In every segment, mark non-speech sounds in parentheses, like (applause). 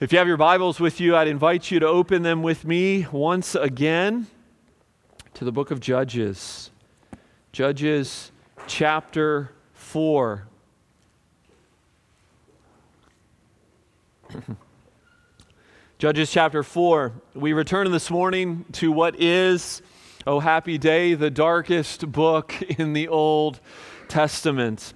If you have your Bibles with you, I'd invite you to open them with me once again to the book of Judges. Judges chapter 4. (clears throat) Judges chapter 4. We return this morning to what is, oh happy day, the darkest book (laughs) in the Old Testament.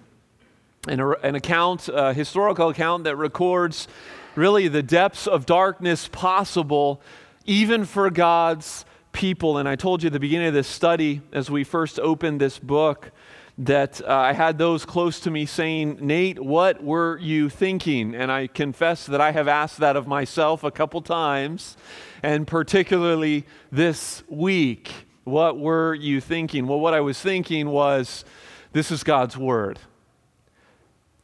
An, an account, a historical account that records really the depths of darkness possible, even for God's people. And I told you at the beginning of this study, as we first opened this book, that uh, I had those close to me saying, Nate, what were you thinking? And I confess that I have asked that of myself a couple times, and particularly this week. What were you thinking? Well, what I was thinking was, this is God's word,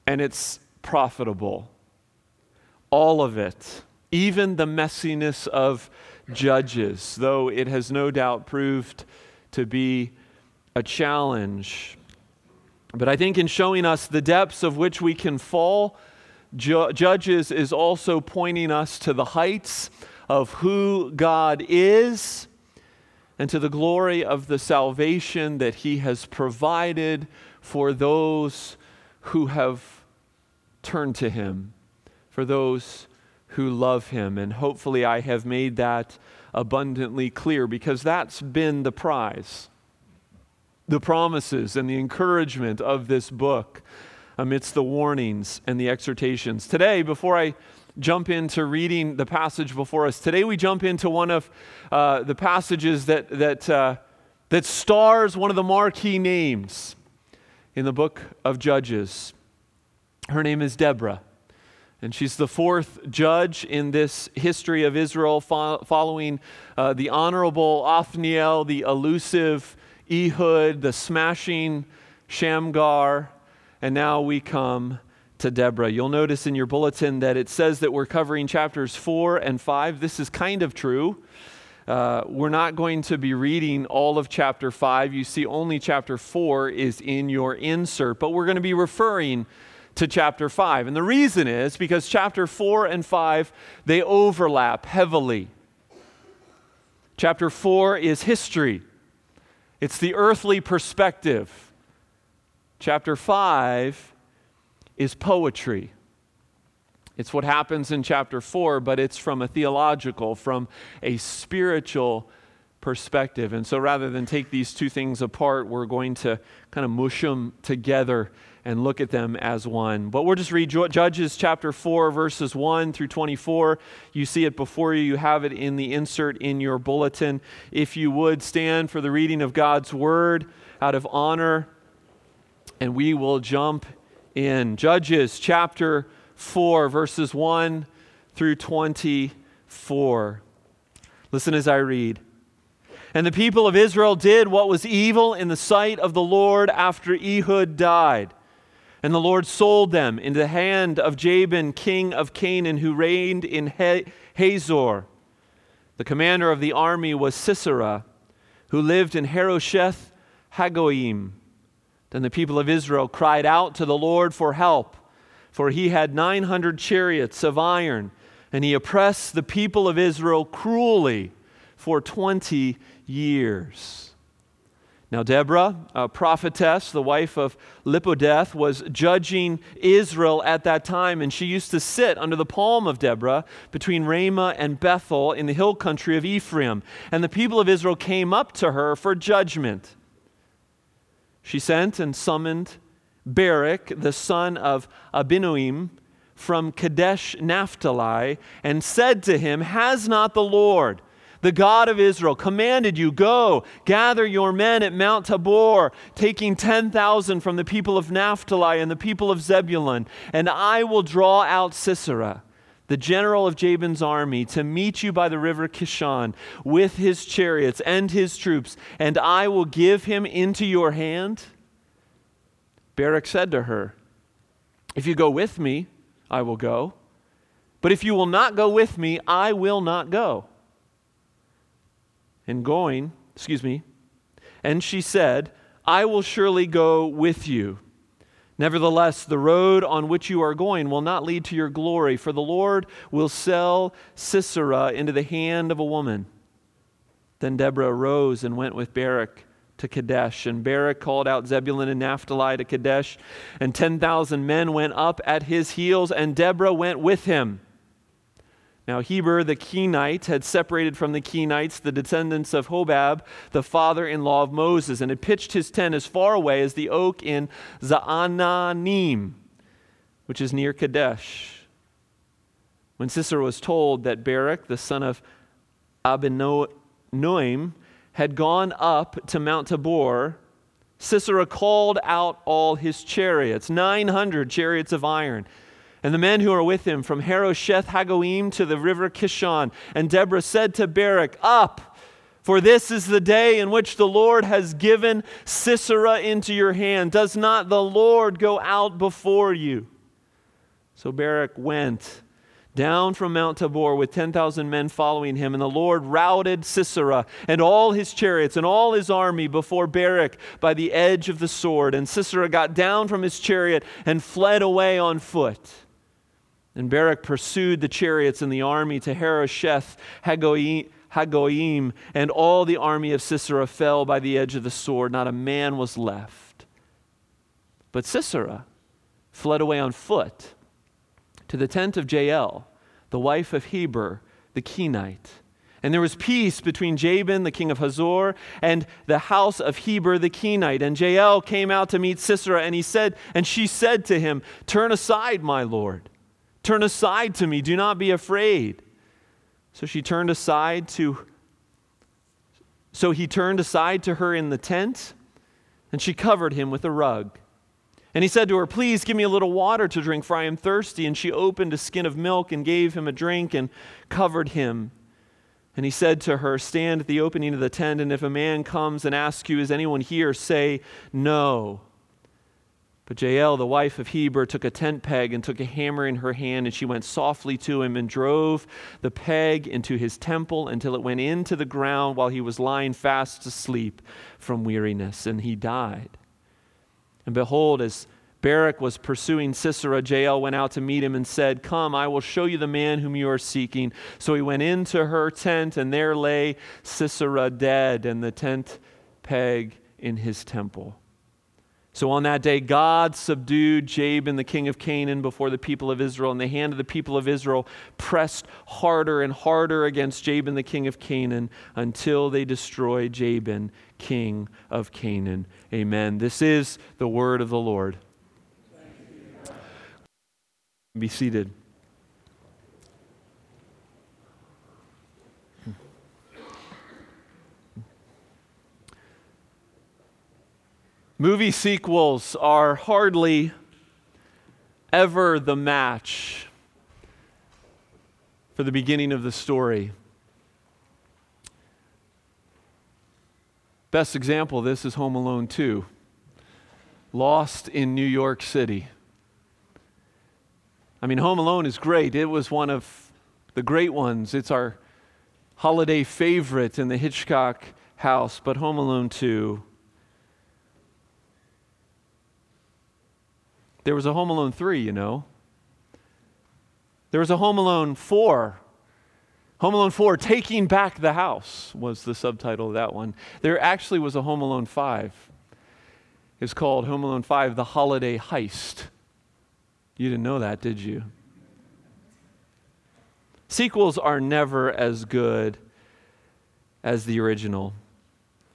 and it's profitable all of it, even the messiness of Judges, though it has no doubt proved to be a challenge. But I think in showing us the depths of which we can fall, Ju- Judges is also pointing us to the heights of who God is and to the glory of the salvation that He has provided for those who have turned to Him for those who love him. And hopefully, I have made that abundantly clear because that's been the prize. The promises and the encouragement of this book amidst the warnings and the exhortations. Today, before I jump into reading the passage before us, today we jump into one of uh, the passages that, that, uh, that stars one of the marquee names in the book of Judges. Her name is Deborah. And she's the fourth judge in this history of Israel, fo- following uh, the honorable Othniel, the elusive Ehud, the smashing Shamgar, and now we come to Deborah. You'll notice in your bulletin that it says that we're covering chapters four and five. This is kind of true. Uh, we're not going to be reading all of chapter five. You see, only chapter four is in your insert, but we're going to be referring to chapter 5. And the reason is because chapter 4 and 5 they overlap heavily. Chapter 4 is history. It's the earthly perspective. Chapter 5 is poetry. It's what happens in chapter 4, but it's from a theological, from a spiritual perspective. And so rather than take these two things apart, we're going to kind of mush them together and look at them as one. But we'll just read Judges chapter 4, verses 1 through 24. You see it before you, you have it in the insert in your bulletin. If you would stand for the reading of God's word out of honor, and we will jump in. Judges chapter 4, verses 1 through 24. Listen as I read. And the people of Israel did what was evil in the sight of the Lord after Ehud died. And the Lord sold them into the hand of Jabin, king of Canaan, who reigned in Hazor. The commander of the army was Sisera, who lived in Harosheth Hagoyim. Then the people of Israel cried out to the Lord for help, for he had 900 chariots of iron, and he oppressed the people of Israel cruelly for 20 years. Now, Deborah, a prophetess, the wife of Lapidoth, was judging Israel at that time, and she used to sit under the palm of Deborah between Ramah and Bethel in the hill country of Ephraim. And the people of Israel came up to her for judgment. She sent and summoned Barak, the son of Abinoam, from Kadesh Naphtali, and said to him, Has not the Lord, the God of Israel, commanded you, Go, gather your men at Mount Tabor, taking 10,000 from the people of Naphtali and the people of Zebulun, and I will draw out Sisera, the general of Jabin's army, to meet you by the river Kishon with his chariots and his troops, and I will give him into your hand? Barak said to her, If you go with me, I will go. But if you will not go with me, I will not go and going, excuse me, and she said, I will surely go with you. Nevertheless, the road on which you are going will not lead to your glory, for the Lord will sell Sisera into the hand of a woman. Then Deborah arose and went with Barak to Kadesh. And Barak called out Zebulun and Naphtali to Kadesh, and 10,000 men went up at his heels, and Deborah went with him. Now, Heber the Kenite had separated from the Kenites, the descendants of Hobab, the father in law of Moses, and had pitched his tent as far away as the oak in Zaanannim, which is near Kadesh. When Sisera was told that Barak, the son of Abinoam, had gone up to Mount Tabor, Sisera called out all his chariots, 900 chariots of iron and the men who are with him from Harosheth Hagoyim to the river Kishon. And Deborah said to Barak, Up, for this is the day in which the Lord has given Sisera into your hand. Does not the Lord go out before you? So Barak went down from Mount Tabor with 10,000 men following him, and the Lord routed Sisera and all his chariots and all his army before Barak by the edge of the sword. And Sisera got down from his chariot and fled away on foot. And Barak pursued the chariots and the army to Harosheth Hagoyim, and all the army of Sisera fell by the edge of the sword. Not a man was left. But Sisera fled away on foot to the tent of Jael, the wife of Heber the Kenite. And there was peace between Jabin, the king of Hazor, and the house of Heber the Kenite. And Jael came out to meet Sisera, and he said, and she said to him, Turn aside, my lord. Turn aside to me. Do not be afraid. So she turned aside to so he turned aside to her in the tent, and she covered him with a rug. And he said to her, Please give me a little water to drink, for I am thirsty. And she opened a skin of milk and gave him a drink and covered him. And he said to her, Stand at the opening of the tent, and if a man comes and asks you, Is anyone here? say, No. But Jael, the wife of Heber, took a tent peg and took a hammer in her hand, and she went softly to him and drove the peg into his temple until it went into the ground while he was lying fast asleep from weariness, and he died. And behold, as Barak was pursuing Sisera, Jael went out to meet him and said, Come, I will show you the man whom you are seeking. So he went into her tent, and there lay Sisera dead, and the tent peg in his temple. So on that day, God subdued Jabin, the king of Canaan, before the people of Israel, and the hand of the people of Israel pressed harder and harder against Jabin, the king of Canaan, until they destroyed Jabin, king of Canaan. Amen. This is the word of the Lord. Be seated. Movie sequels are hardly ever the match for the beginning of the story. Best example of this is Home Alone 2, Lost in New York City. I mean, Home Alone is great. It was one of the great ones. It's our holiday favorite in the Hitchcock house, but Home Alone 2 There was a Home Alone 3, you know. There was a Home Alone 4. Home Alone 4, Taking Back the House was the subtitle of that one. There actually was a Home Alone 5. It's called Home Alone 5, The Holiday Heist. You didn't know that, did you? Sequels are never as good as the original.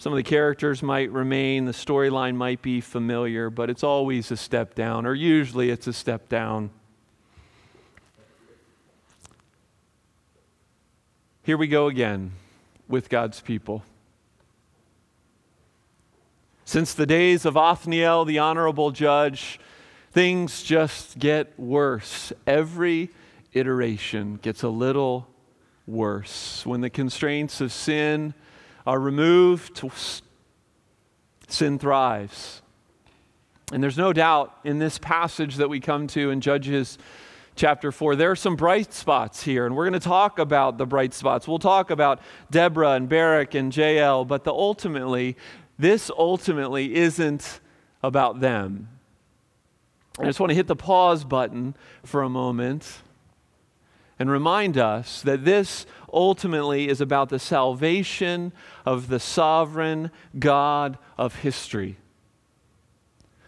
Some of the characters might remain, the storyline might be familiar, but it's always a step down, or usually it's a step down. Here we go again with God's people. Since the days of Othniel, the honorable judge, things just get worse. Every iteration gets a little worse. When the constraints of sin are removed, sin thrives. And there's no doubt in this passage that we come to in Judges chapter 4, there are some bright spots here, and we're going to talk about the bright spots. We'll talk about Deborah and Barak and Jael, but the ultimately, this ultimately isn't about them. I just want to hit the pause button for a moment and remind us that this ultimately is about the salvation of the sovereign God of history.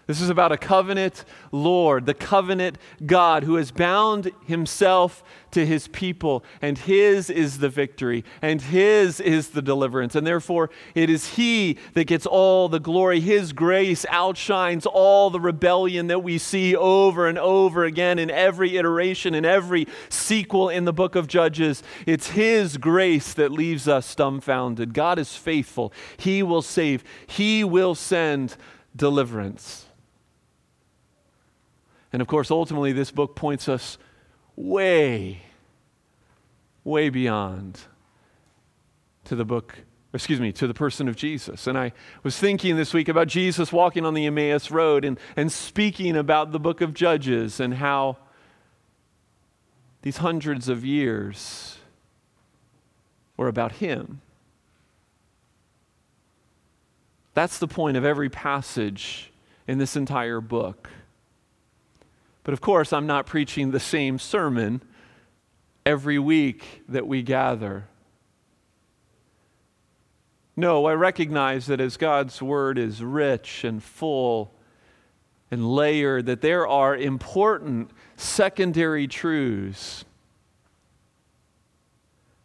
This is about a covenant Lord, the covenant God who has bound himself to his people, and his is the victory, and his is the deliverance. And therefore, it is he that gets all the glory. His grace outshines all the rebellion that we see over and over again in every iteration, in every sequel in the book of Judges. It's his grace that leaves us dumbfounded. God is faithful, he will save, he will send deliverance. And of course, ultimately, this book points us way, way beyond to the book, excuse me, to the person of Jesus. And I was thinking this week about Jesus walking on the Emmaus Road and, and speaking about the book of Judges and how these hundreds of years were about him. That's the point of every passage in this entire book. But of course, I'm not preaching the same sermon every week that we gather. No, I recognize that as God's word is rich and full and layered, that there are important secondary truths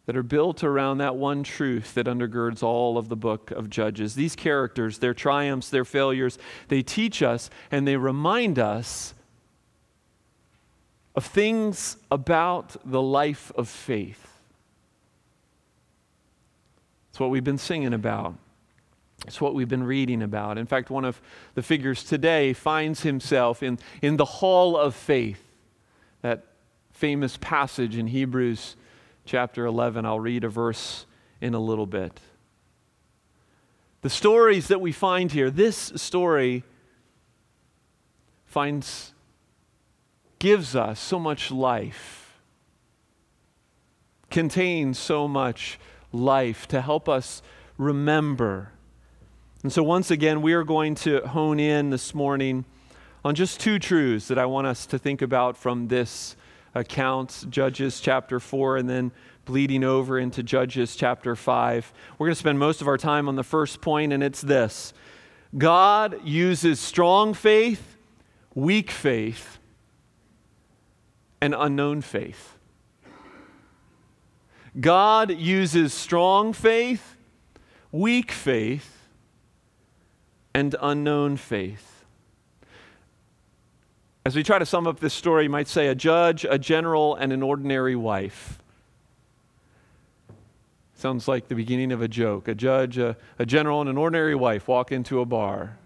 that are built around that one truth that undergirds all of the book of Judges. These characters, their triumphs, their failures, they teach us and they remind us of things about the life of faith. It's what we've been singing about. It's what we've been reading about. In fact, one of the figures today finds himself in, in the hall of faith, that famous passage in Hebrews chapter 11. I'll read a verse in a little bit. The stories that we find here, this story finds gives us so much life, contains so much life to help us remember. And so, once again, we are going to hone in this morning on just two truths that I want us to think about from this account Judges chapter 4 and then bleeding over into Judges chapter 5. We're going to spend most of our time on the first point, and it's this God uses strong faith, weak faith, and unknown faith. God uses strong faith, weak faith, and unknown faith. As we try to sum up this story, you might say a judge, a general, and an ordinary wife. Sounds like the beginning of a joke. A judge, a, a general, and an ordinary wife walk into a bar.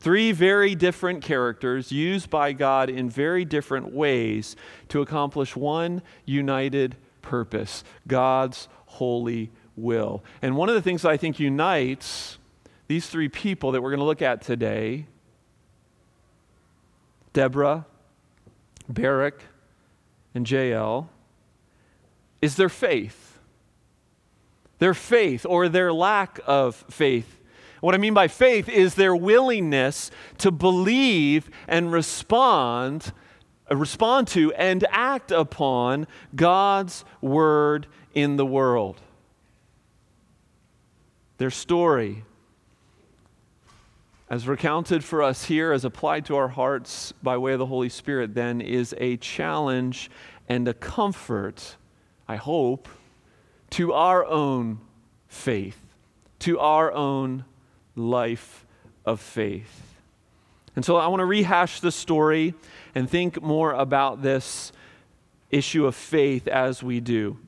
Three very different characters used by God in very different ways to accomplish one united purpose God's holy will. And one of the things I think unites these three people that we're going to look at today Deborah, Barak, and Jael is their faith. Their faith or their lack of faith what I mean by faith is their willingness to believe and respond, uh, respond to and act upon God's word in the world. Their story, as recounted for us here, as applied to our hearts by way of the Holy Spirit, then is a challenge and a comfort, I hope, to our own faith, to our own life of faith. And so I want to rehash the story and think more about this issue of faith as we do.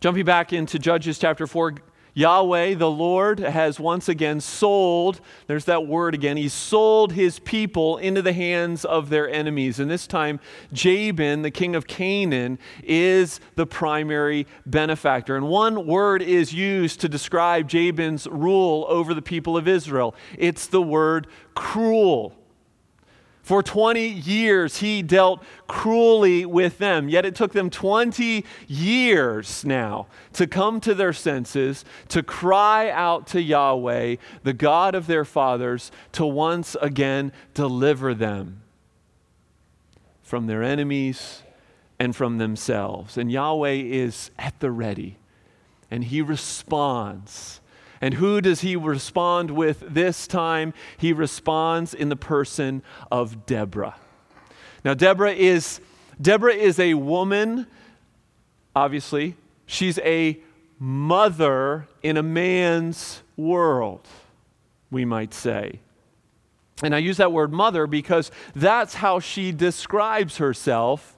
Jumping back into Judges chapter 4, Yahweh, the Lord, has once again sold, there's that word again, he sold his people into the hands of their enemies. And this time, Jabin, the king of Canaan, is the primary benefactor. And one word is used to describe Jabin's rule over the people of Israel it's the word cruel. For 20 years, he dealt cruelly with them. Yet it took them 20 years now to come to their senses, to cry out to Yahweh, the God of their fathers, to once again deliver them from their enemies and from themselves. And Yahweh is at the ready, and he responds and who does he respond with this time? He responds in the person of Deborah. Now, Deborah is, Deborah is a woman, obviously. She's a mother in a man's world, we might say. And I use that word mother because that's how she describes herself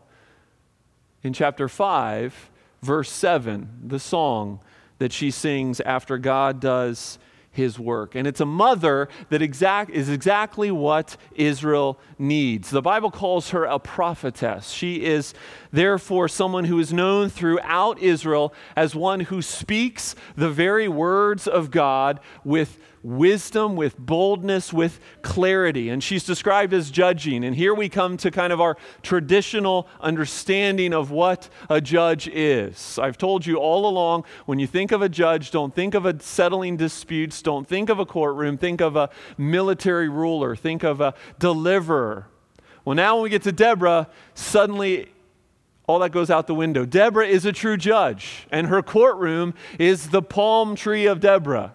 in chapter 5, verse 7, the song that she sings after God does his work. And it's a mother that exact, is exactly what Israel needs. The Bible calls her a prophetess. She is therefore someone who is known throughout Israel as one who speaks the very words of God with wisdom, with boldness, with clarity. And she's described as judging. And here we come to kind of our traditional understanding of what a judge is. I've told you all along when you think of a judge, don't think of a settling disputes, don't think of a courtroom, think of a military ruler, think of a deliverer. Well, now when we get to Deborah, suddenly all that goes out the window. Deborah is a true judge, and her courtroom is the palm tree of Deborah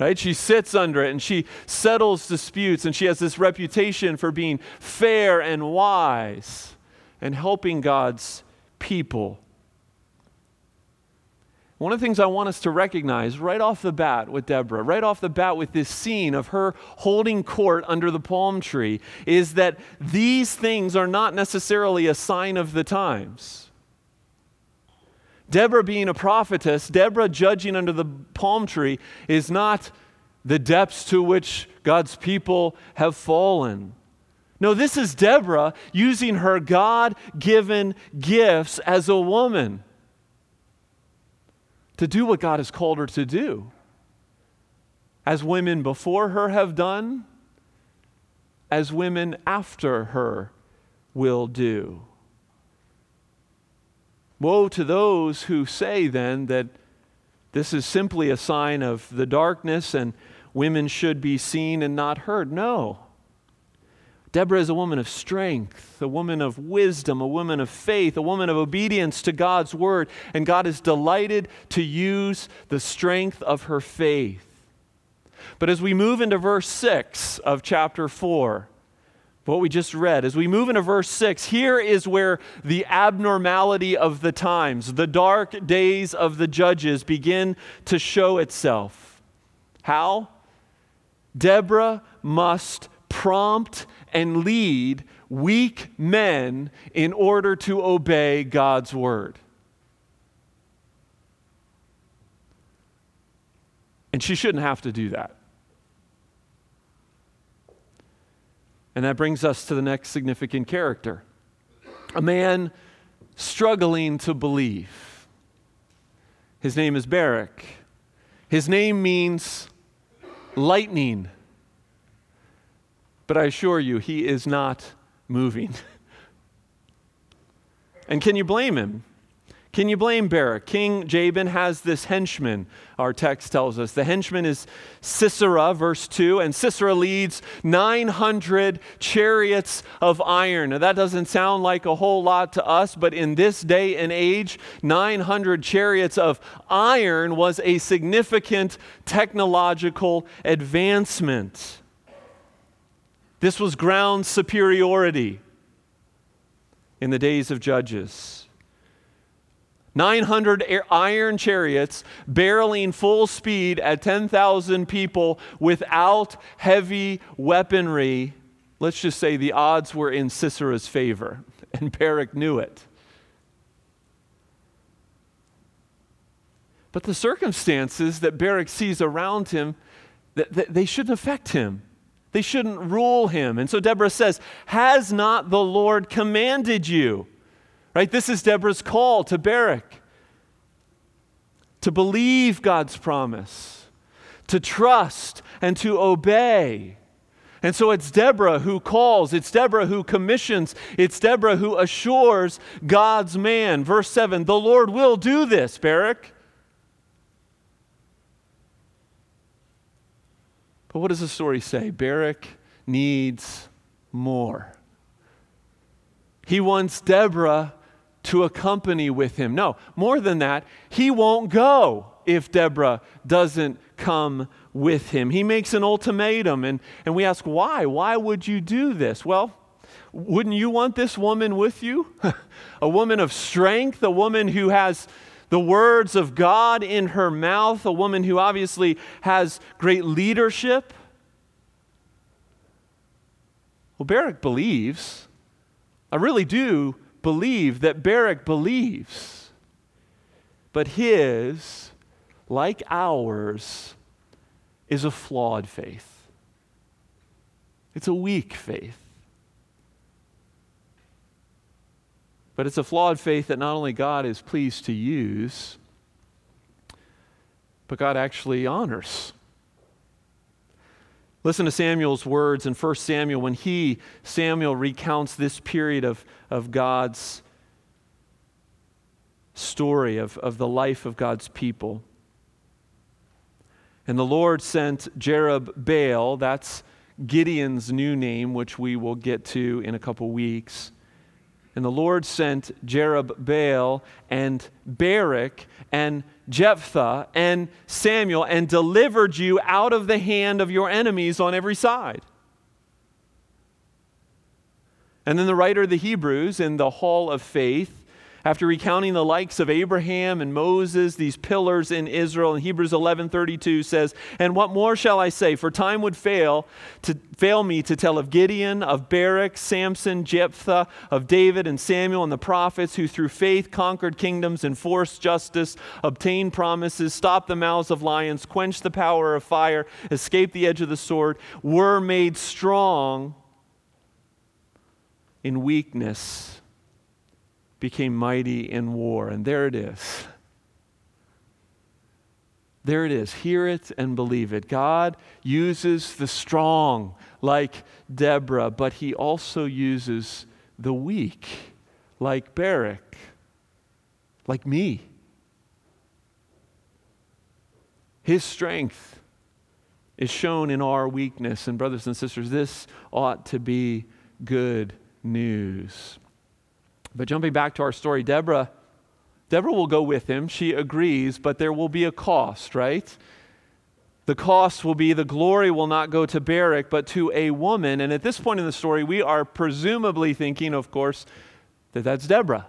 right? She sits under it and she settles disputes, and she has this reputation for being fair and wise and helping God's people. One of the things I want us to recognize right off the bat with Deborah, right off the bat with this scene of her holding court under the palm tree, is that these things are not necessarily a sign of the times. Deborah being a prophetess, Deborah judging under the palm tree, is not the depths to which God's people have fallen. No, this is Deborah using her God given gifts as a woman to do what God has called her to do. As women before her have done, as women after her will do. Woe to those who say then that this is simply a sign of the darkness and women should be seen and not heard. No. Deborah is a woman of strength, a woman of wisdom, a woman of faith, a woman of obedience to God's word, and God is delighted to use the strength of her faith. But as we move into verse 6 of chapter 4, what we just read. As we move into verse 6, here is where the abnormality of the times, the dark days of the judges begin to show itself. How? Deborah must prompt and lead weak men in order to obey God's word. And she shouldn't have to do that. And that brings us to the next significant character a man struggling to believe. His name is Barak. His name means lightning. But I assure you, he is not moving. (laughs) and can you blame him? Can you blame Barak? King Jabin has this henchman, our text tells us. The henchman is Sisera, verse 2, and Sisera leads 900 chariots of iron. Now, that doesn't sound like a whole lot to us, but in this day and age, 900 chariots of iron was a significant technological advancement. This was ground superiority in the days of Judges. 900 iron chariots barreling full speed at 10,000 people without heavy weaponry. Let's just say the odds were in Sisera's favor, (laughs) and Barak knew it. But the circumstances that Barak sees around him, they shouldn't affect him. They shouldn't rule him. And so Deborah says, Has not the Lord commanded you? Right? This is Deborah's call to Barak to believe God's promise, to trust and to obey. And so it's Deborah who calls, it's Deborah who commissions, it's Deborah who assures God's man. Verse 7 The Lord will do this, Barak. But what does the story say? Barak needs more. He wants Deborah to accompany with him. No, more than that, he won't go if Deborah doesn't come with him. He makes an ultimatum, and, and we ask, why? Why would you do this? Well, wouldn't you want this woman with you? (laughs) a woman of strength, a woman who has the words of God in her mouth, a woman who obviously has great leadership. Well, Barak believes. I really do believe that Barak believes. But his, like ours, is a flawed faith. It's a weak faith. But it's a flawed faith that not only God is pleased to use, but God actually honors. Listen to Samuel's words in 1 Samuel when he, Samuel, recounts this period of, of God's story, of, of the life of God's people. And the Lord sent Jerubbaal, that's Gideon's new name, which we will get to in a couple weeks. And the Lord sent Jerubbaal and Barak and Jephthah and Samuel and delivered you out of the hand of your enemies on every side. And then the writer of the Hebrews in the Hall of Faith after recounting the likes of Abraham and Moses, these pillars in Israel, in Hebrews 11:32 says, "And what more shall I say? For time would fail to fail me to tell of Gideon, of Barak, Samson, Jephthah, of David and Samuel and the prophets who through faith conquered kingdoms, enforced justice, obtained promises, stopped the mouths of lions, quenched the power of fire, escaped the edge of the sword, were made strong in weakness." Became mighty in war. And there it is. There it is. Hear it and believe it. God uses the strong, like Deborah, but he also uses the weak, like Barak, like me. His strength is shown in our weakness. And, brothers and sisters, this ought to be good news. But jumping back to our story, Deborah, Deborah will go with him. She agrees, but there will be a cost, right? The cost will be the glory will not go to Barak, but to a woman. And at this point in the story, we are presumably thinking, of course, that that's Deborah.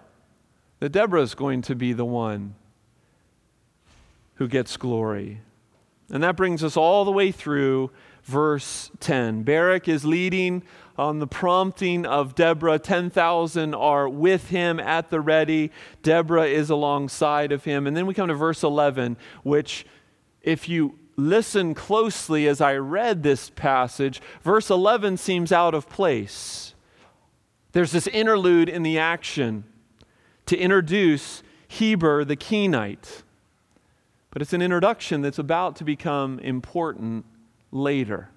That Deborah is going to be the one who gets glory. And that brings us all the way through verse 10. Barak is leading on the prompting of Deborah. 10,000 are with him at the ready. Deborah is alongside of him. And then we come to verse 11, which, if you listen closely as I read this passage, verse 11 seems out of place. There's this interlude in the action to introduce Heber the Kenite. But it's an introduction that's about to become important later.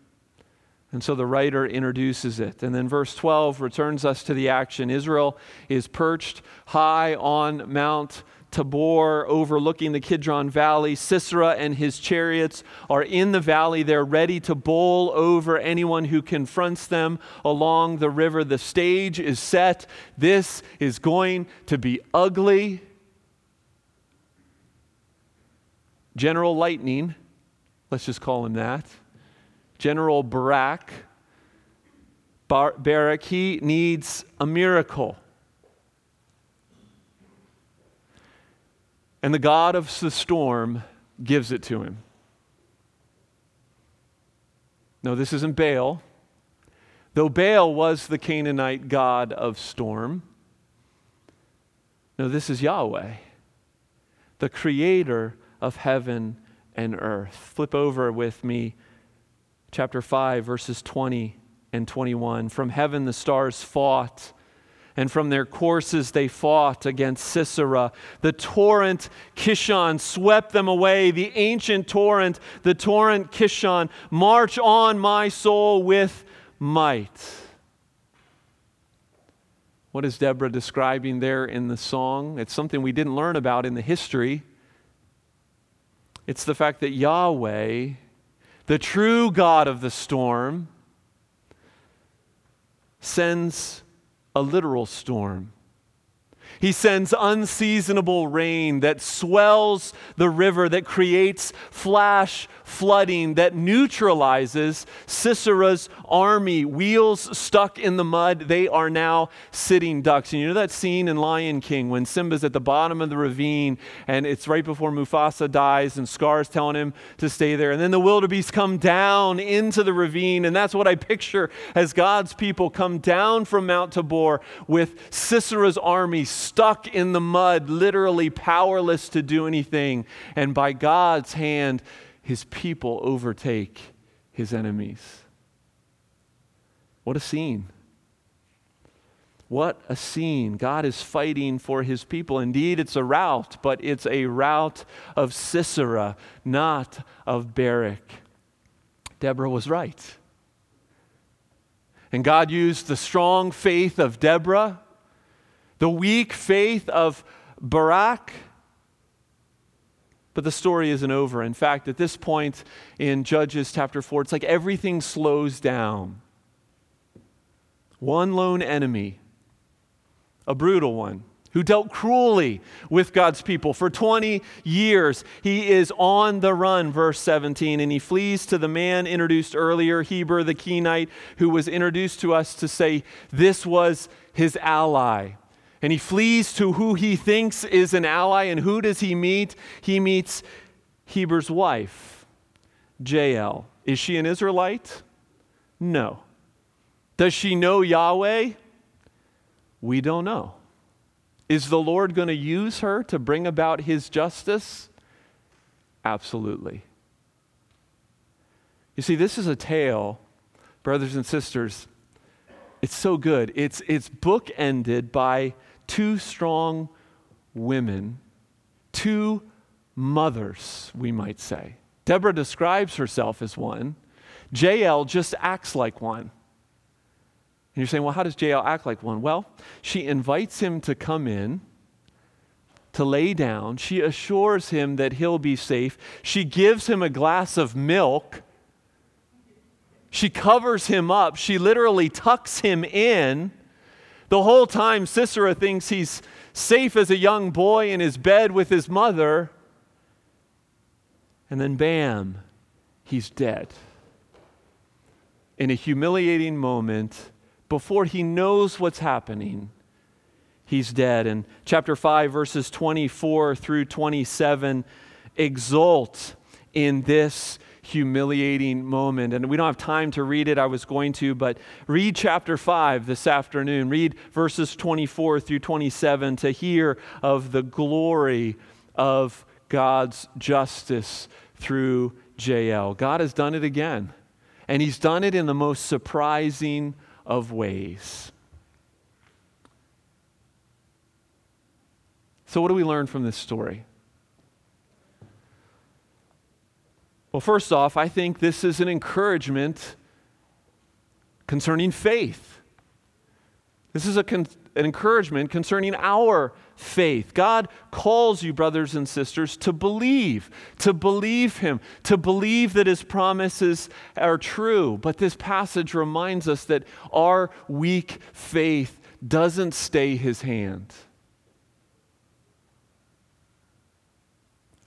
And so the writer introduces it. And then verse 12 returns us to the action. Israel is perched high on Mount Tabor, overlooking the Kidron Valley. Sisera and his chariots are in the valley. They're ready to bowl over anyone who confronts them along the river. The stage is set. This is going to be ugly. General Lightning, let's just call him that General Barak, Bar- Barak, he needs a miracle. And the God of the storm gives it to him. No, this isn't Baal. Though Baal was the Canaanite god of storm, no, this is Yahweh, the creator of heaven and earth. Flip over with me chapter 5, verses 20 and 21. From heaven the stars fought, and from their courses they fought against Sisera. The torrent Kishon swept them away, the ancient torrent, the torrent Kishon. March on, my soul, with might. What is Deborah describing there in the song? It's something we didn't learn about in the history. It's the fact that Yahweh, the true God of the storm, sends a literal storm. He sends unseasonable rain that swells the river, that creates flash flooding, that neutralizes Sisera's army. Wheels stuck in the mud, they are now sitting ducks. And you know that scene in Lion King when Simba's at the bottom of the ravine and it's right before Mufasa dies and Scar's telling him to stay there. And then the wildebeest come down into the ravine. And that's what I picture as God's people come down from Mount Tabor with Sisera's army in the mud, literally powerless to do anything. And by God's hand, his people overtake his enemies. What a scene. What a scene. God is fighting for his people. Indeed, it's a rout, but it's a rout of Sisera, not of Barak. Deborah was right. And God used the strong faith of Deborah the weak faith of Barak. But the story isn't over. In fact, at this point in Judges chapter 4, it's like everything slows down. One lone enemy, a brutal one, who dealt cruelly with God's people for 20 years. He is on the run, verse 17, and he flees to the man introduced earlier, Heber the Kenite, who was introduced to us to say this was his ally and he flees to who he thinks is an ally. And who does he meet? He meets Heber's wife, Jael. Is she an Israelite? No. Does she know Yahweh? We don't know. Is the Lord going to use her to bring about his justice? Absolutely. You see, this is a tale, brothers and sisters. It's so good. It's, it's bookended by two strong women, two mothers, we might say. Deborah describes herself as one. Jael just acts like one. And you're saying, well, how does Jael act like one? Well, she invites him to come in, to lay down. She assures him that he'll be safe. She gives him a glass of milk. She covers him up. She literally tucks him in. The whole time, Sisera thinks he's safe as a young boy in his bed with his mother. And then, bam, he's dead. In a humiliating moment, before he knows what's happening, he's dead. And chapter 5, verses 24 through 27 exult in this humiliating moment. And we don't have time to read it. I was going to, but read chapter 5 this afternoon. Read verses 24 through 27 to hear of the glory of God's justice through Jael. God has done it again, and He's done it in the most surprising of ways. So, what do we learn from this story? Well, first off, I think this is an encouragement concerning faith. This is con- an encouragement concerning our faith. God calls you, brothers and sisters, to believe, to believe Him, to believe that His promises are true. But this passage reminds us that our weak faith doesn't stay His hand.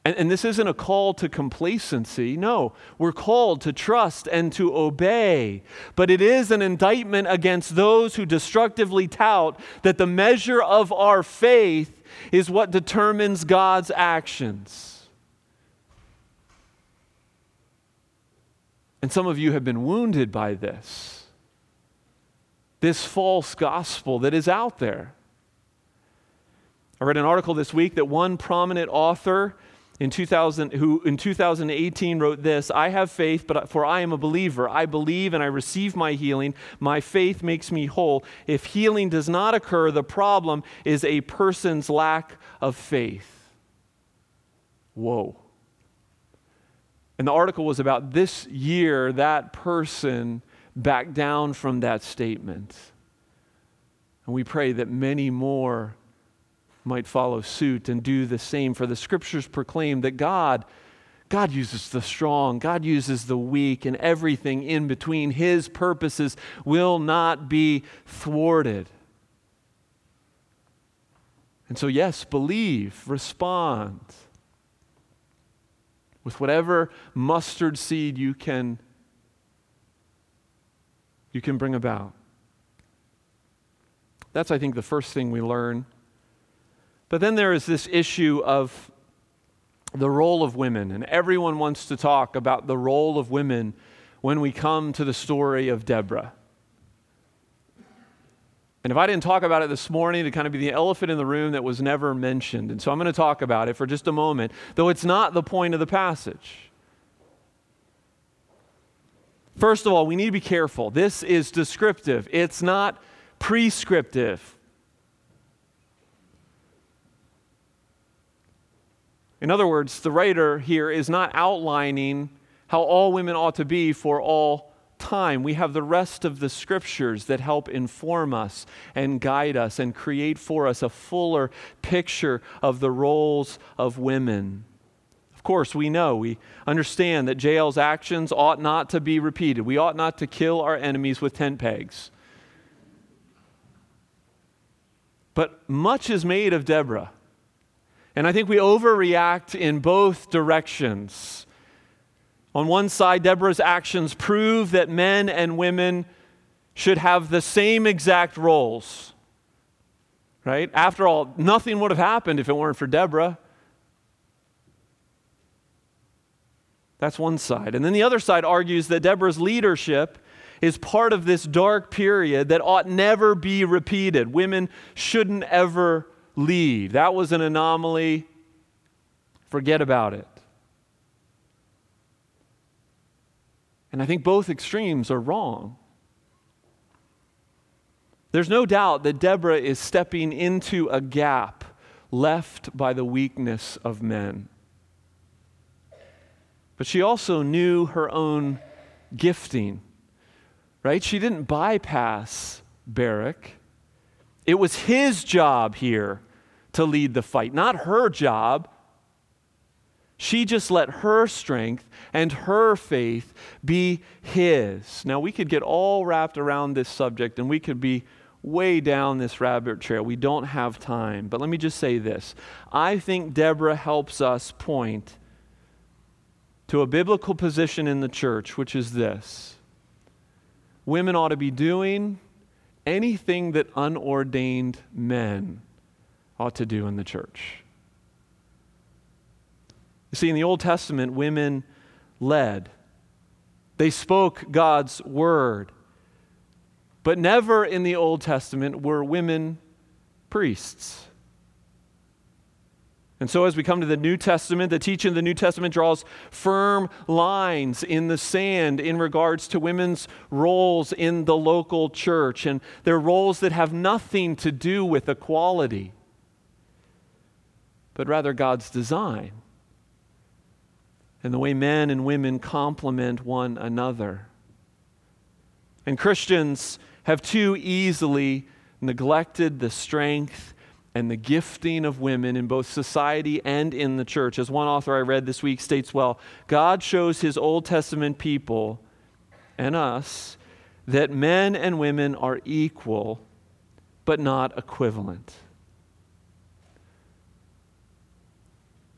And, and, this isn't a call to complacency. No, we're called to trust and to obey. But it is an indictment against those who destructively tout that the measure of our faith is what determines God's actions. And some of you have been wounded by this, this false gospel that is out there. I read an article this week that one prominent author in 2000, who in 2018 wrote this I have faith, but for I am a believer. I believe and I receive my healing. My faith makes me whole. If healing does not occur, the problem is a person's lack of faith. Whoa. And the article was about this year, that person back down from that statement. And we pray that many more might follow suit and do the same. For the scriptures proclaim that God, God uses the strong, God uses the weak, and everything in between. His purposes will not be thwarted. And so, yes, believe, respond with whatever mustard seed you can you can bring about. That's I think the first thing we learn. But then there is this issue of the role of women and everyone wants to talk about the role of women when we come to the story of Deborah. And if I didn't talk about it this morning, it'd kind of be the elephant in the room that was never mentioned. And so I'm going to talk about it for just a moment, though it's not the point of the passage. First of all, we need to be careful. This is descriptive, it's not prescriptive. In other words, the writer here is not outlining how all women ought to be for all time, we have the rest of the scriptures that help inform us and guide us and create for us a fuller picture of the roles of women. Of course, we know, we understand that Jael's actions ought not to be repeated. We ought not to kill our enemies with tent pegs. But much is made of Deborah. And I think we overreact in both directions. On one side, Deborah's actions prove that men and women should have the same exact roles. Right? After all, nothing would have happened if it weren't for Deborah. That's one side. And then the other side argues that Deborah's leadership is part of this dark period that ought never be repeated. Women shouldn't ever lead. That was an anomaly. Forget about it. And I think both extremes are wrong. There's no doubt that Deborah is stepping into a gap left by the weakness of men. But she also knew her own gifting, right? She didn't bypass Barak. It was his job here to lead the fight, not her job. She just let her strength and her faith be his. Now, we could get all wrapped around this subject and we could be way down this rabbit trail. We don't have time. But let me just say this I think Deborah helps us point to a biblical position in the church, which is this women ought to be doing anything that unordained men ought to do in the church. You see, in the Old Testament, women led, they spoke God's word. But never in the Old Testament were women priests. And so, as we come to the New Testament, the teaching of the New Testament draws firm lines in the sand in regards to women's roles in the local church and their roles that have nothing to do with equality, but rather God's design and the way men and women complement one another. And Christians have too easily neglected the strength and the gifting of women in both society and in the church. As one author I read this week states well, God shows his Old Testament people and us that men and women are equal but not equivalent.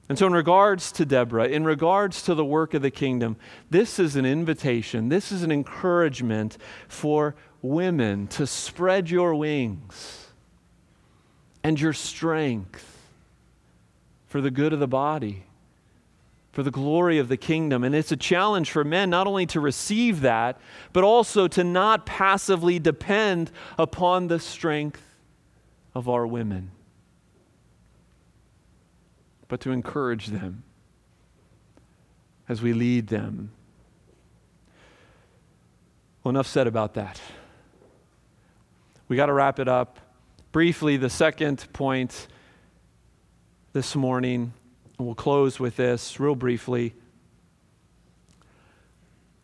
And so, in regards to Deborah, in regards to the work of the kingdom, this is an invitation, this is an encouragement for women to spread your wings and your strength for the good of the body, for the glory of the kingdom. And it's a challenge for men not only to receive that, but also to not passively depend upon the strength of our women but to encourage them as we lead them. Well, enough said about that. We got to wrap it up. Briefly, the second point this morning, and we'll close with this real briefly.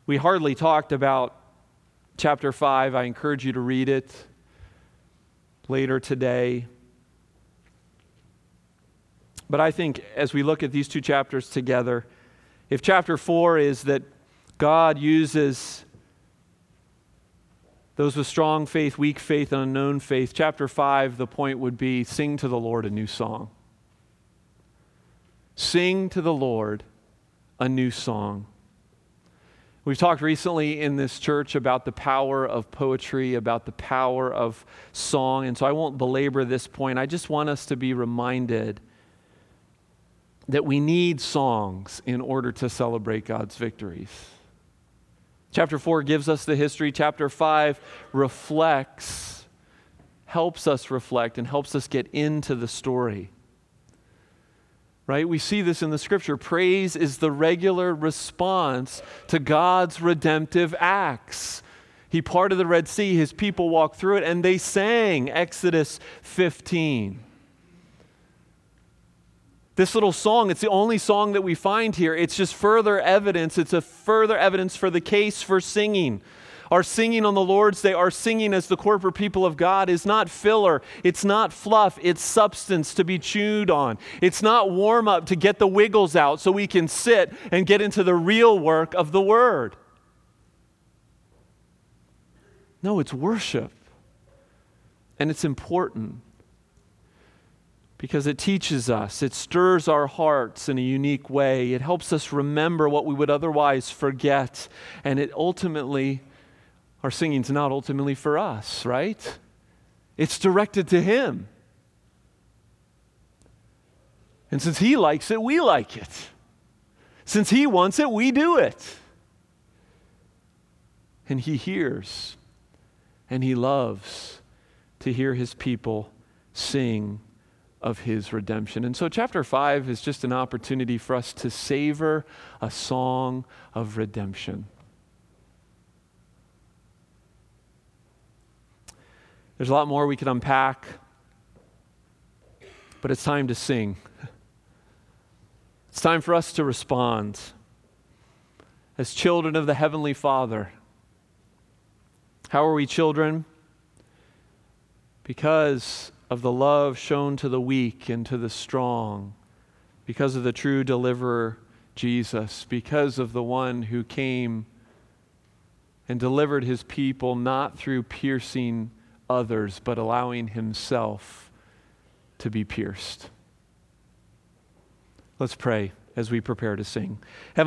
We hardly talked about chapter 5. I encourage you to read it later today. But I think as we look at these two chapters together, if chapter 4 is that God uses those with strong faith, weak faith, and unknown faith, chapter 5, the point would be sing to the Lord a new song. Sing to the Lord a new song. We've talked recently in this church about the power of poetry, about the power of song, and so I won't belabor this point. I just want us to be reminded that we need songs in order to celebrate God's victories. Chapter 4 gives us the history, chapter 5 reflects, helps us reflect, and helps us get into the story right? We see this in the scripture. Praise is the regular response to God's redemptive acts. He parted the Red Sea, his people walked through it, and they sang Exodus 15. This little song, it's the only song that we find here. It's just further evidence. It's a further evidence for the case for singing. Our singing on the Lord's Day, our singing as the corporate people of God is not filler, it's not fluff, it's substance to be chewed on. It's not warm up to get the wiggles out so we can sit and get into the real work of the Word. No, it's worship. And it's important because it teaches us, it stirs our hearts in a unique way, it helps us remember what we would otherwise forget, and it ultimately our singing's not ultimately for us, right? It's directed to Him. And since He likes it, we like it. Since He wants it, we do it. And He hears and He loves to hear His people sing of His redemption. And so, chapter 5 is just an opportunity for us to savor a song of redemption. There's a lot more we could unpack, but it's time to sing. It's time for us to respond as children of the Heavenly Father. How are we children? Because of the love shown to the weak and to the strong, because of the true deliverer, Jesus, because of the one who came and delivered his people not through piercing others, but allowing himself to be pierced. Let's pray as we prepare to sing. Heavenly